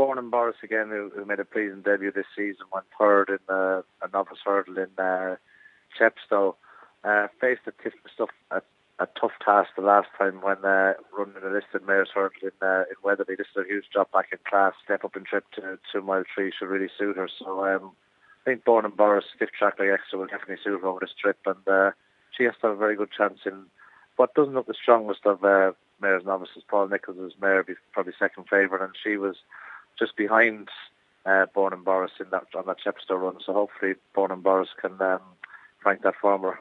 Born and Boris again, who, who, made a pleasing debut this season, went third in uh, a novice hurdle in uh, Chepstow. Uh, faced a, tough, stuff, a, a, tough task the last time when uh, running a listed mares hurdle in, uh, in Wetherby. This is a huge drop back in class. Step up in trip to two mile three should really suit her. So um, I think Born and Boris, stiff track like Exeter, will definitely suit her over this trip, and uh, she has to have a very good chance in what doesn't look the strongest of uh, novices. Paul Nicholls' mare, be probably second favourite, and she was just behind uh, Born and Boris in that on that Chepstow run. So hopefully Born and Boris can um, crank that former